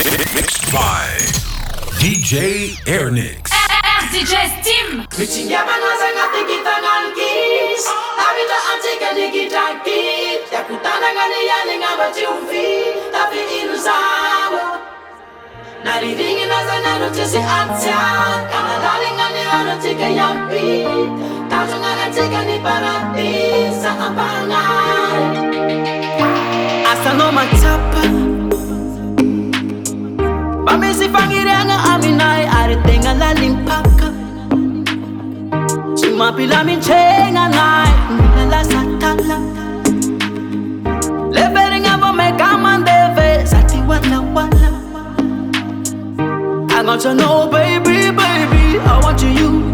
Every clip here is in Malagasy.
Mixed by DJ Airnix. DJ Steam. Kuchingabanwaza ngatikitangalikish. Abita antika nikitaki. Yakutana ngani yale ngabati umfi. Tapi inu zawo. Nariringi naza narutisi atya. Kana lali ngani arutika yampi. Tatu ngana tika ni paradisa abangani. Amesifangirenga amina aritenga la limpaka Simapila minchenga nai Mina la satala Leveringa bomeka mandeve Zati wala wala I got to know baby baby I want you you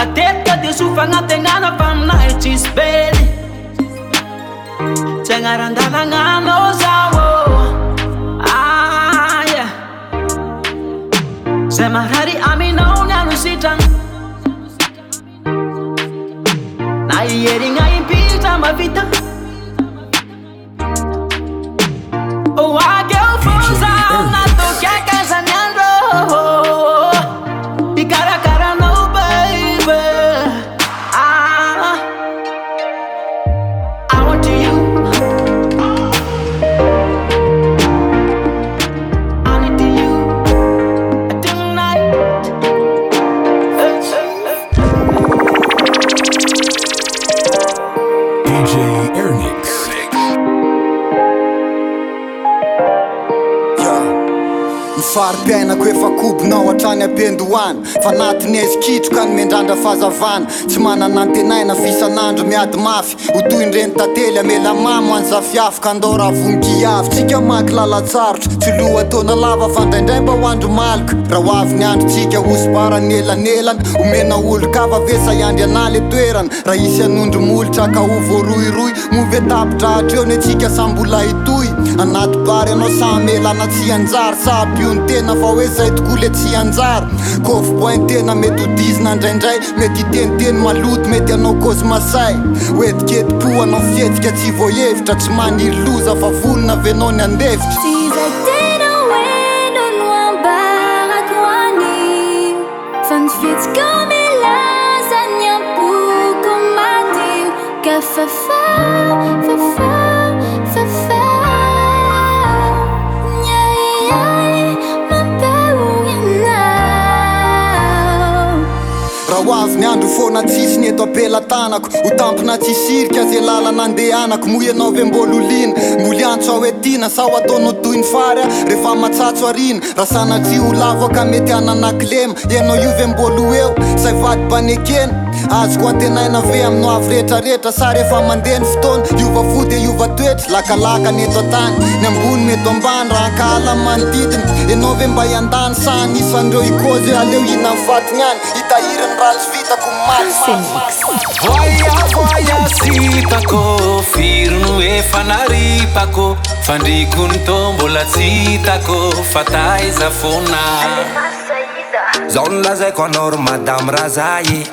adetatesupagatenganapannae cis cengarantalanganosa semarari aminaunyalusidan naiyeringaibita mabita DJ aro-piainako efa kobonao atrany abiandohana fa natiny ezy kitroka ny mendrandra fahzavana tsy mananatenaina visan'andro miady mafy ho tohyndreny tately amelamamo anyzafiafaka andao raha vonigi avy tsika maky lalatsarotra tsy lohataona lava fandaindray mba ho andromaloka raha ho aviny andro tsika hozoparany elany elana homena olo kafa ve zay andry anayla e toerana raha isy an'ondromolotra aka o voarohyroy move tapitra ahtra eo anyhoe tsika sambolaytoy anaty bary ianao samyelana tsy anjary sabyony tena va hoezay toko la tsy anjara kofpoin tena mety hodizina indraindray mety hiteniteny maloty mety anao kozmasay hoetiketiko anao fihetika tsy voahevitra try many loza vavonona vynao ny andevitra ysypinaisiaa oo na ebia bao ei ta yh o na hast ka metyaaaea aoib e ayaekezo teaiae ai'eeraetsa eheney ton o dooaalakenyyambonyeoyhaiyaoe mba ieei vitakooaasitako firo efa naripako fandriko ny to mbola tsy itako fataiza fona zaho nylazaiko anaory madam raza e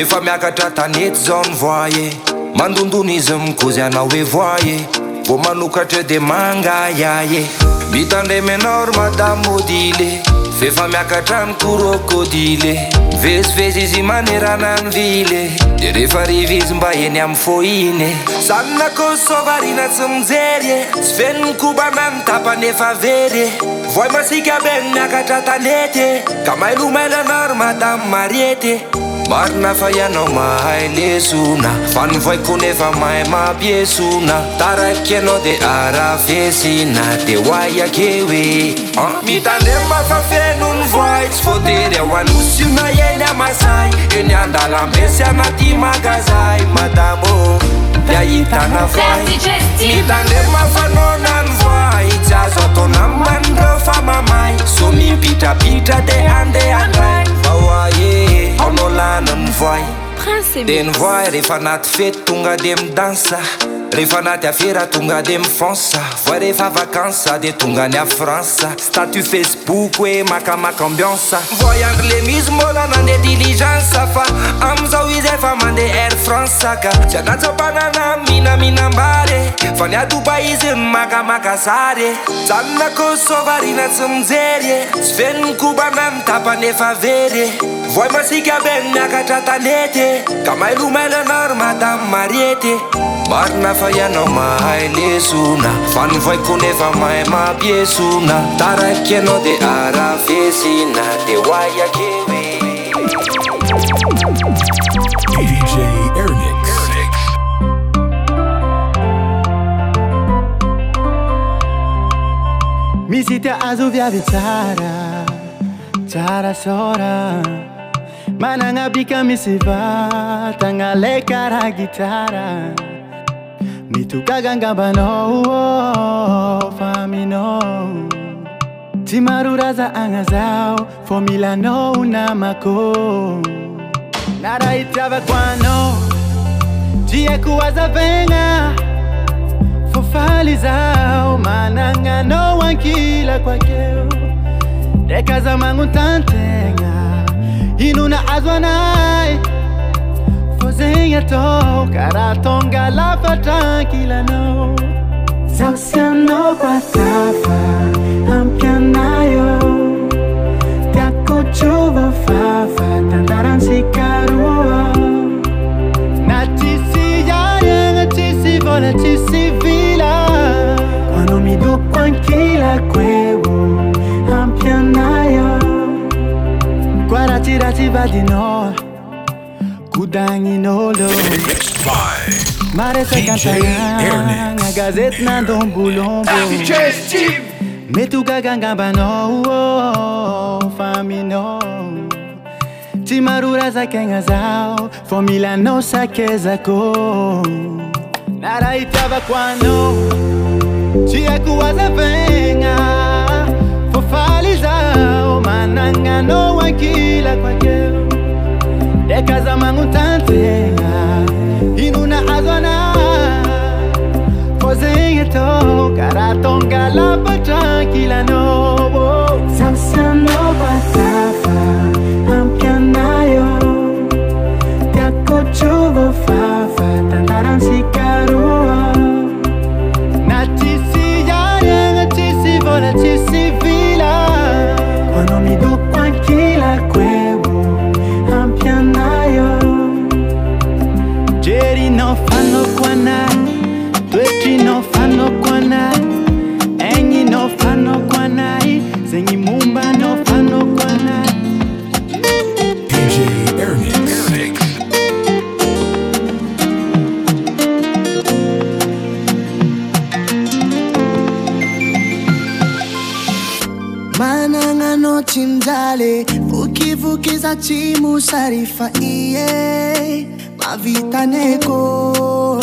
efa miakatra tanety zao ny voa ye mandondony izy mi kozy anao hoe voa e mvô manokatra eo de mangaya e mitandremanao ry madam môdile refa miakatra ny korokôdile mivezyvezy izy maneranany vile dia rehefa rivy izy mba eny amin'ny fohiny zanynako ysovarina tsy mijery e tsy venonikobanany tapanefa very e voy masika by ny miakatra tanety e. ka mailomaila anary matam marety e. marina fa ianao mahay lezona ah, fa nyvoay konefa maha mapiezona taraky anao de arafezena de oaiake hoe mitalemakafenoh ny voaitsy vodery aho anyosionaeny amazay e ny andalambesyanaty magazay matabo ahitana va hitande mafanonany voay tsyazo ataona manile famamay so mipitrabitra dea andehahandraky aoae analanany voyrini di nyvoay rehefa anaty fety tonga dea mi dansa rehefa naty afera tonga de mifansa vaa refa vakansa dia tongany a fransa statut facebook hoe makamakaambiansa voy anrle mizy mola nane dilizansa fa amin'izao izy efa mane air fransa ka tzy anatsa-panana n minaminambare vany atopaizy ny makamakazare zanonakosovarina tsy mijery e tsy fenonikobana ny tapane faverye voy masika be no miakatra tanety ka mailomailo anaory madam marety marnafaiano maelesuna fanfaikunefamae ma biesuna taraceno de arafesina de ayakedj misita azuviavitara cara sora manang'a bika misi vatanga lekara gitara tukagangambanouo oh, famino timaruraza angazao fomilanou na mako naraitrava kuano tiakuwaza venga fofalizao mana ngano wankila kuakeu dekaza mangutantenga inuna azwanae enato karatongalafa trankilano sausianoatafa ampiaao takoafaataaransiaru na tisi aaatisi vonatisi fila ano midouankilaqueu ampiaayo quaratiratifadino daninalo mareaaa azetnao bolombometogagangambana ah, oh, famino timarorazakenazao fomilano sakezako araitavakoaa iaaea oaao manaaoaiaoae decazamanguntancea hinuna azoana pozeeto karatongalapacrakilano cindale vukivukizacimu sarifa iye mavitaneku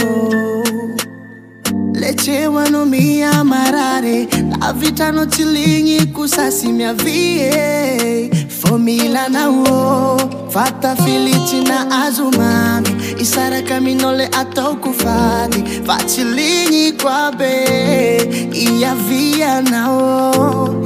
lecewanomiya marare lavitanocilingi kusasimia vie fomilanawo fata filicina azumame isarakaminole ataukufahi vacilingi kuabe iyavianao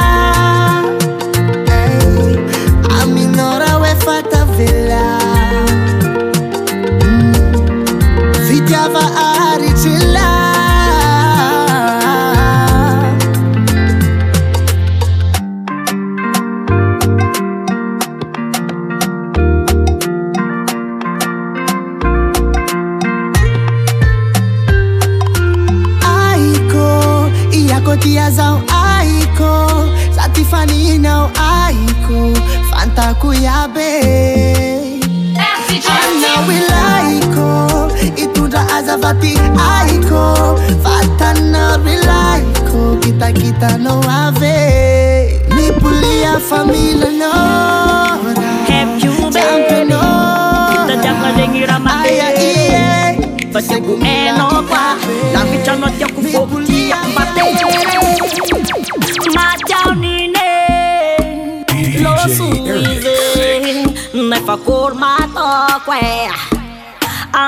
ti aiko Fatta non rilaiko Kita kita no ave Mi pulia famiglia nora Happy you baby Kita jangan dengi ramai Ayah iye Pasti ku eno pa Lami canot ya ku fokutia Mate Macau nine Lo suize Ne fa kurma to kwe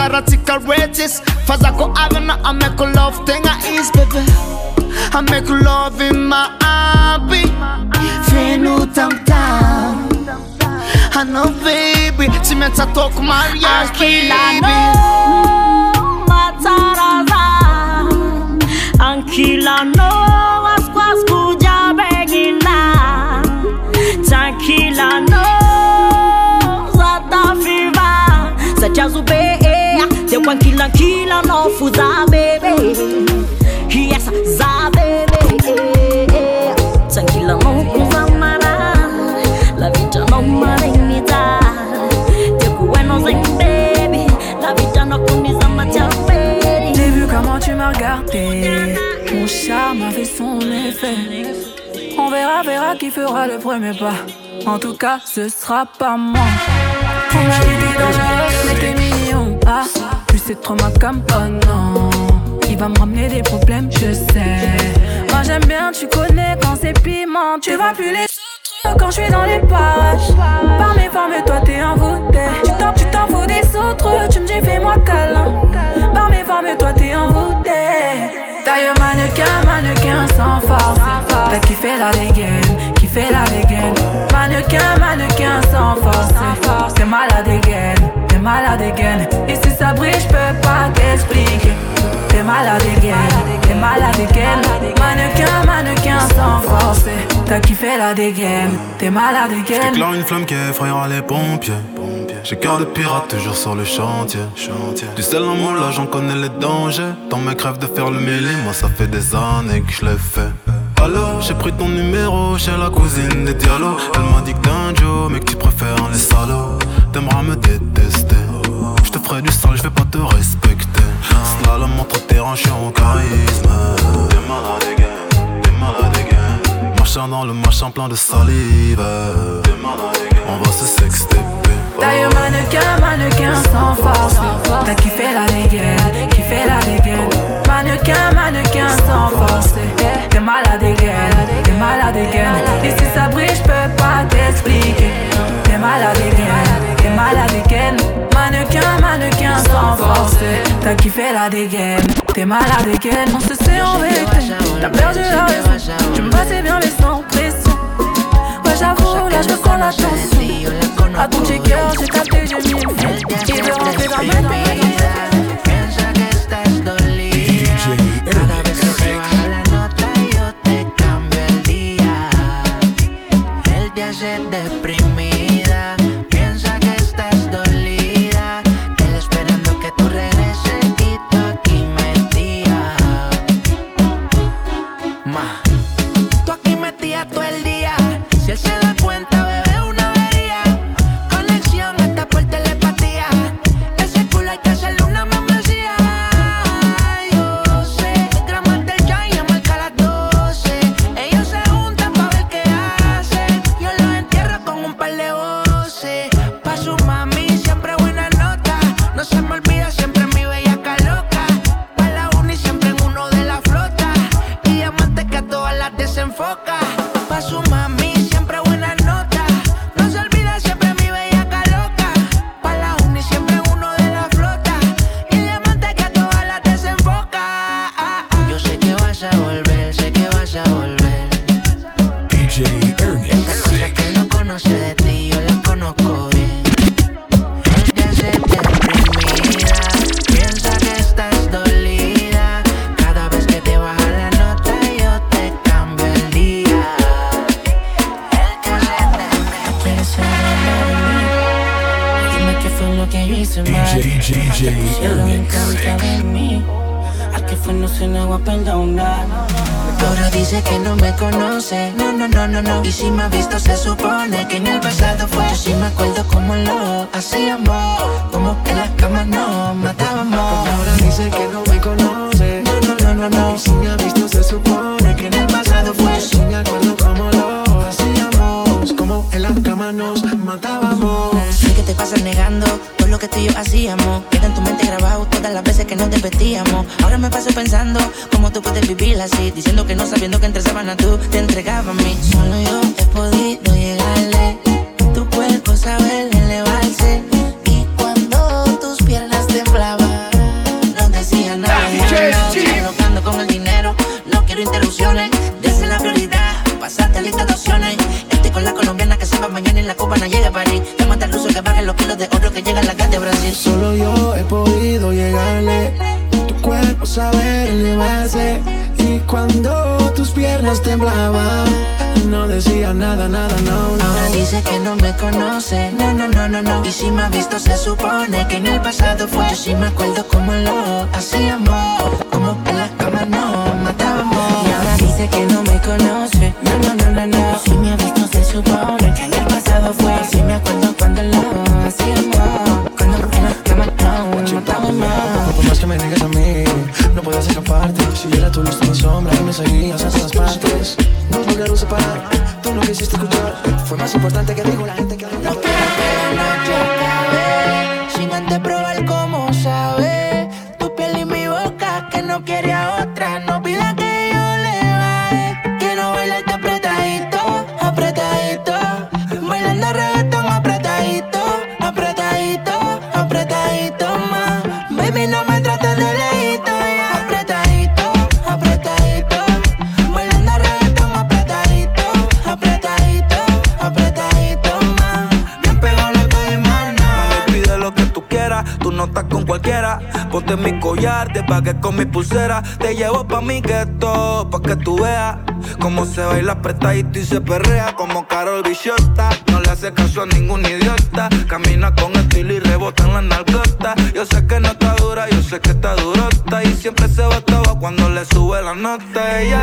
Saratical rates Fazako having I make a love thing I is baby I make love in my hobby Fenu tam tam I know baby si Cimenta talk Maria baby Matarasa Anch'ila no enough with our baby. Yes, our ah, baby. Tankila mo kuzamara, la vita no marinita. Tekueno zing baby, la vita no kunizama chaperi. J'ai vu comment tu m'as regardé, mon charme avait son effet. On verra, verra qui fera le premier pas. En tout cas, ce sera pas moi. On m'a dit dangereux c'est trop ma comme oh non Il va me ramener des problèmes, je sais Moi j'aime bien, tu connais quand c'est piment Tu vas plus les autres quand je suis dans les pages Par mes formes, toi t'es envoûté Tu t'en, tu t'en fous des autres, tu me dis fais-moi câlin Par mes formes, toi t'es envoûté D'ailleurs mannequin, mannequin sans force T'as kiffé la dégaine, fait la dégaine Mannequin, mannequin sans force C'est malade dégaine T'es malade again. Et si ça brille, je peux pas t'expliquer. T'es malade again, t'es malade again. Mannequin, mannequin sans forcer. T'as kiffé la dégaine, t'es malade again. J'éclaire une flamme qui effrayera les pompiers. J'ai cœur de pirate toujours sur le chantier. chantier. Du sel en moi là j'en connais les dangers. Tant mes crève de faire le mêlé, moi ça fait des années que je l'ai fait. Allô, j'ai pris ton numéro chez la cousine des dialogues. Elle m'a dit que t'es un Joe, mais que tu préfères les salauds t'aimeras me détester. Je te ferai du sang, je vais pas te respecter. en entre montre je suis en charisme. T'es malade again, t'es malade gain Machin dans le machin plein de salive. T'es malade again, on va se sexter. Taille mannequin, mannequin sans force. T'as kiffé la qui fait la dégaine. Mannequin, mannequin sans force. T'es malade again, t'es malade again. Et si ça brille, je peux pas t'expliquer. T'es malade again t'es malade dégaine Mannequin, mannequin sans force T'as kiffé la dégaine, t'es malade dégaine On se sait en vérité, t'as perdu la raison Tu me passais bien mais sans pression Ouais j'avoue, là je prends la chance A ton checker, j'ai tapé, j'ai mis le dans ma Y si me has visto se supone que en el pasado fue Yo sí me acuerdo cómo lo hacíamos Como que en las camas nos matábamos Ahora dice que no me conoce No, no, no, no, no Y si me has visto se supone que en el pasado fue Yo sí me acuerdo cómo lo hacíamos Como en las camas nos matábamos ¿Qué que te pasa negando todo lo que tú y yo hacíamos Queda en tu mente grabado todas las veces que nos despedíamos. Ahora me paso pensando tú vivir así Diciendo que no sabiendo que entre a tú te entregaban a mí Solo yo Y cuando tus piernas temblaban No decía nada, nada, no, no dice que no me conoce, no, no, no, no, no Y si me ha visto se supone que en el pasado fue Yo sí me acuerdo como lo hacíamos Como en la cama nos matábamos Y ahora dice que no me conoce, no, no, no, no, no Y si me ha visto se supone me seguías a todas partes. Nos lograron separar, tú no quisiste escuchar. Fue más importante que dijo la gente Te pagué con mi pulsera te llevo pa' mi gueto, pa' que tú veas cómo se baila apretadito y se perrea como Carol Bichota. No le hace caso a ningún idiota, camina con estilo y rebota en la narcota. Yo sé que no está dura, yo sé que está durota y siempre se va todo cuando le sube la nota. Ella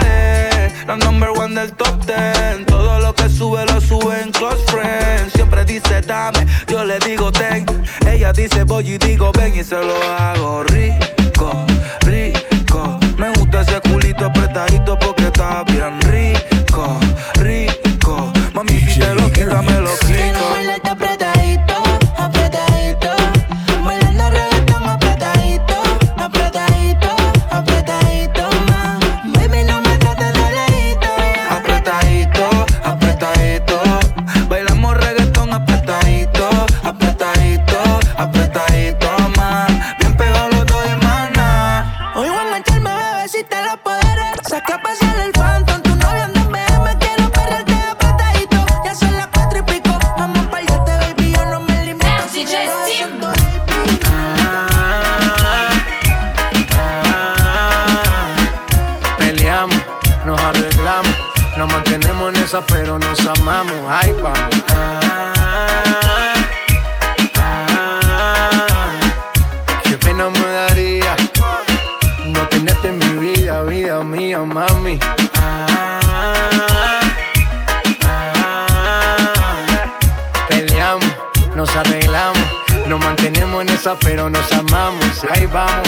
es la number one del top ten, todo lo que sube lo sube en close friends. Siempre dice dame, yo le digo ten. Ella dice voy y digo ven y se lo hago rico rico, Me gusta ese culito apretadito porque está bien pero nos amamos. ahí vamos. Ah, qué pena me daría no tenerte en mi vida, vida mía, mami. peleamos, nos arreglamos, nos mantenemos en esa, pero nos amamos. Ahí vamos.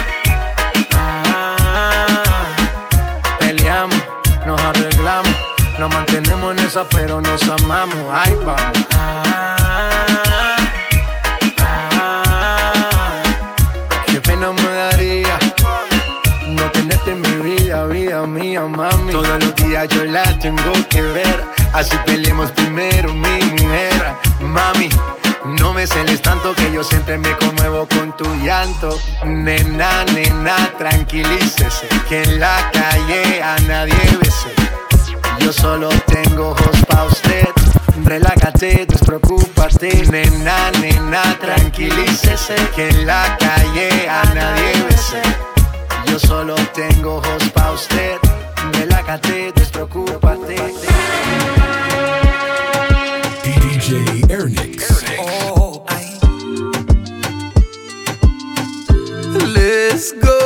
Nos mantenemos en esa, pero nos amamos. Ay, vamos. qué pena me daría no tenerte en mi vida, vida mía, mami. Todos los días yo la tengo que ver. Así peleemos primero, mi mujer, mami. No me celes tanto que yo siempre me conmuevo con tu llanto. Nena, nena, tranquilícese. Que en la calle a nadie besé. Yo solo tengo ojos pa' usted. Relájate, despreocúpate, nena, nena, tranquilícese. Que en la calle a nadie besé. Yo solo tengo ojos pa' usted. Relájate, despreocúpate. DJ Oh, Let's go.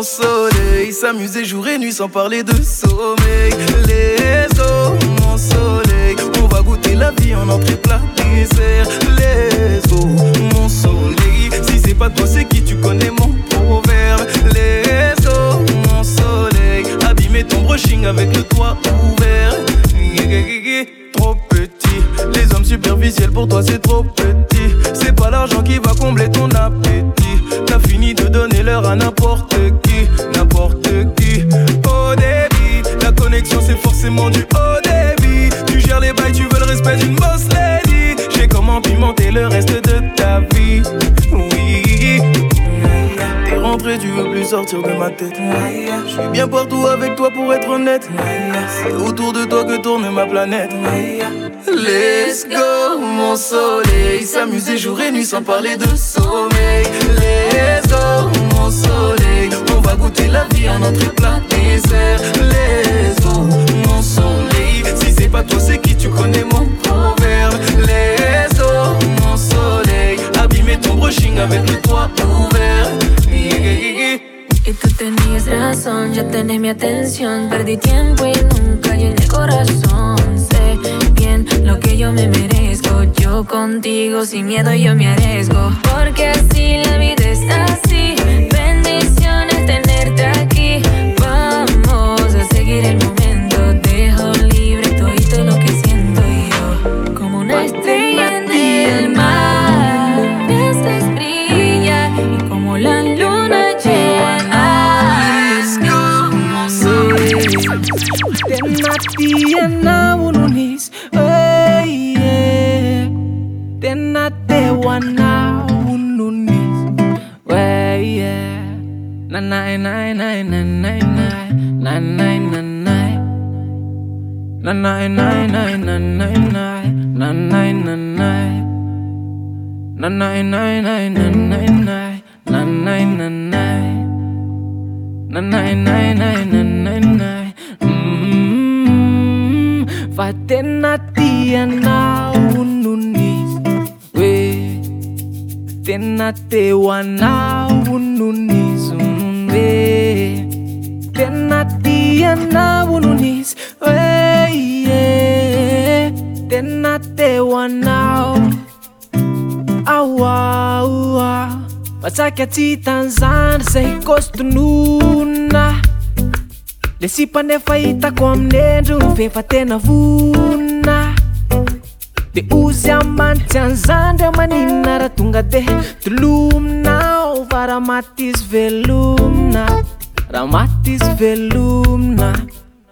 mon soleil. S'amuser jour et nuit sans parler de sommeil. Les eaux, mon soleil. On va goûter la vie en entrée plat airs, Les eaux, mon soleil. Si c'est pas toi, Je suis bien partout avec toi pour être honnête. C'est autour de toi que tourne ma planète. Let's go, mon soleil. S'amuser jour et nuit sans parler de sommeil. Let's go, mon soleil. On va goûter la vie en notre tiempo y nunca y en el corazón sé bien lo que yo me merezco. Yo contigo sin miedo yo me arriesgo. Tenati anaununis Oh yeah Tenate wanaununis Oh yeah Na na na na na na na na na na na Na na na na na na na na na na na Na na na na na na na na na na na na na na na na na na fa tena tyanaoo nonny hoe tena teo anao onon' izy me tena tianao onon izy i tena teo anao aoao matsaky atsytanzary zay kostononna le simpanefahitako amin'ny endro nyveefa tena vonina di ozy amin'ny manitsy aniza ndrya maninina raha tonga te dilominao oh, fa raha matizy velomina raha matizy velomina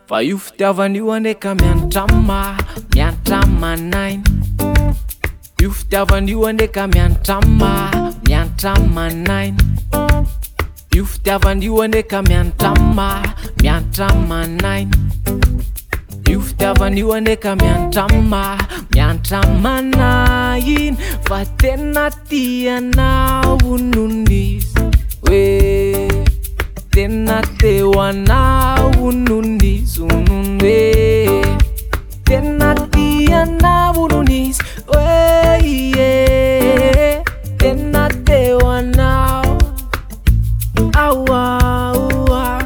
fa io fitiavan' io aneka miantramma miantram maninaina io fitiavan'io aneka miantrami ma miantramy maninaina io fitiavan'io aneka miantramma miantramanain io fitiavan'io aneka miantramma miantra mana iny fa tena tiana ononz enateo ananonz n enaianaononoizy Ah, ah.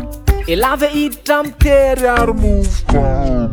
Ela veio tamter armufar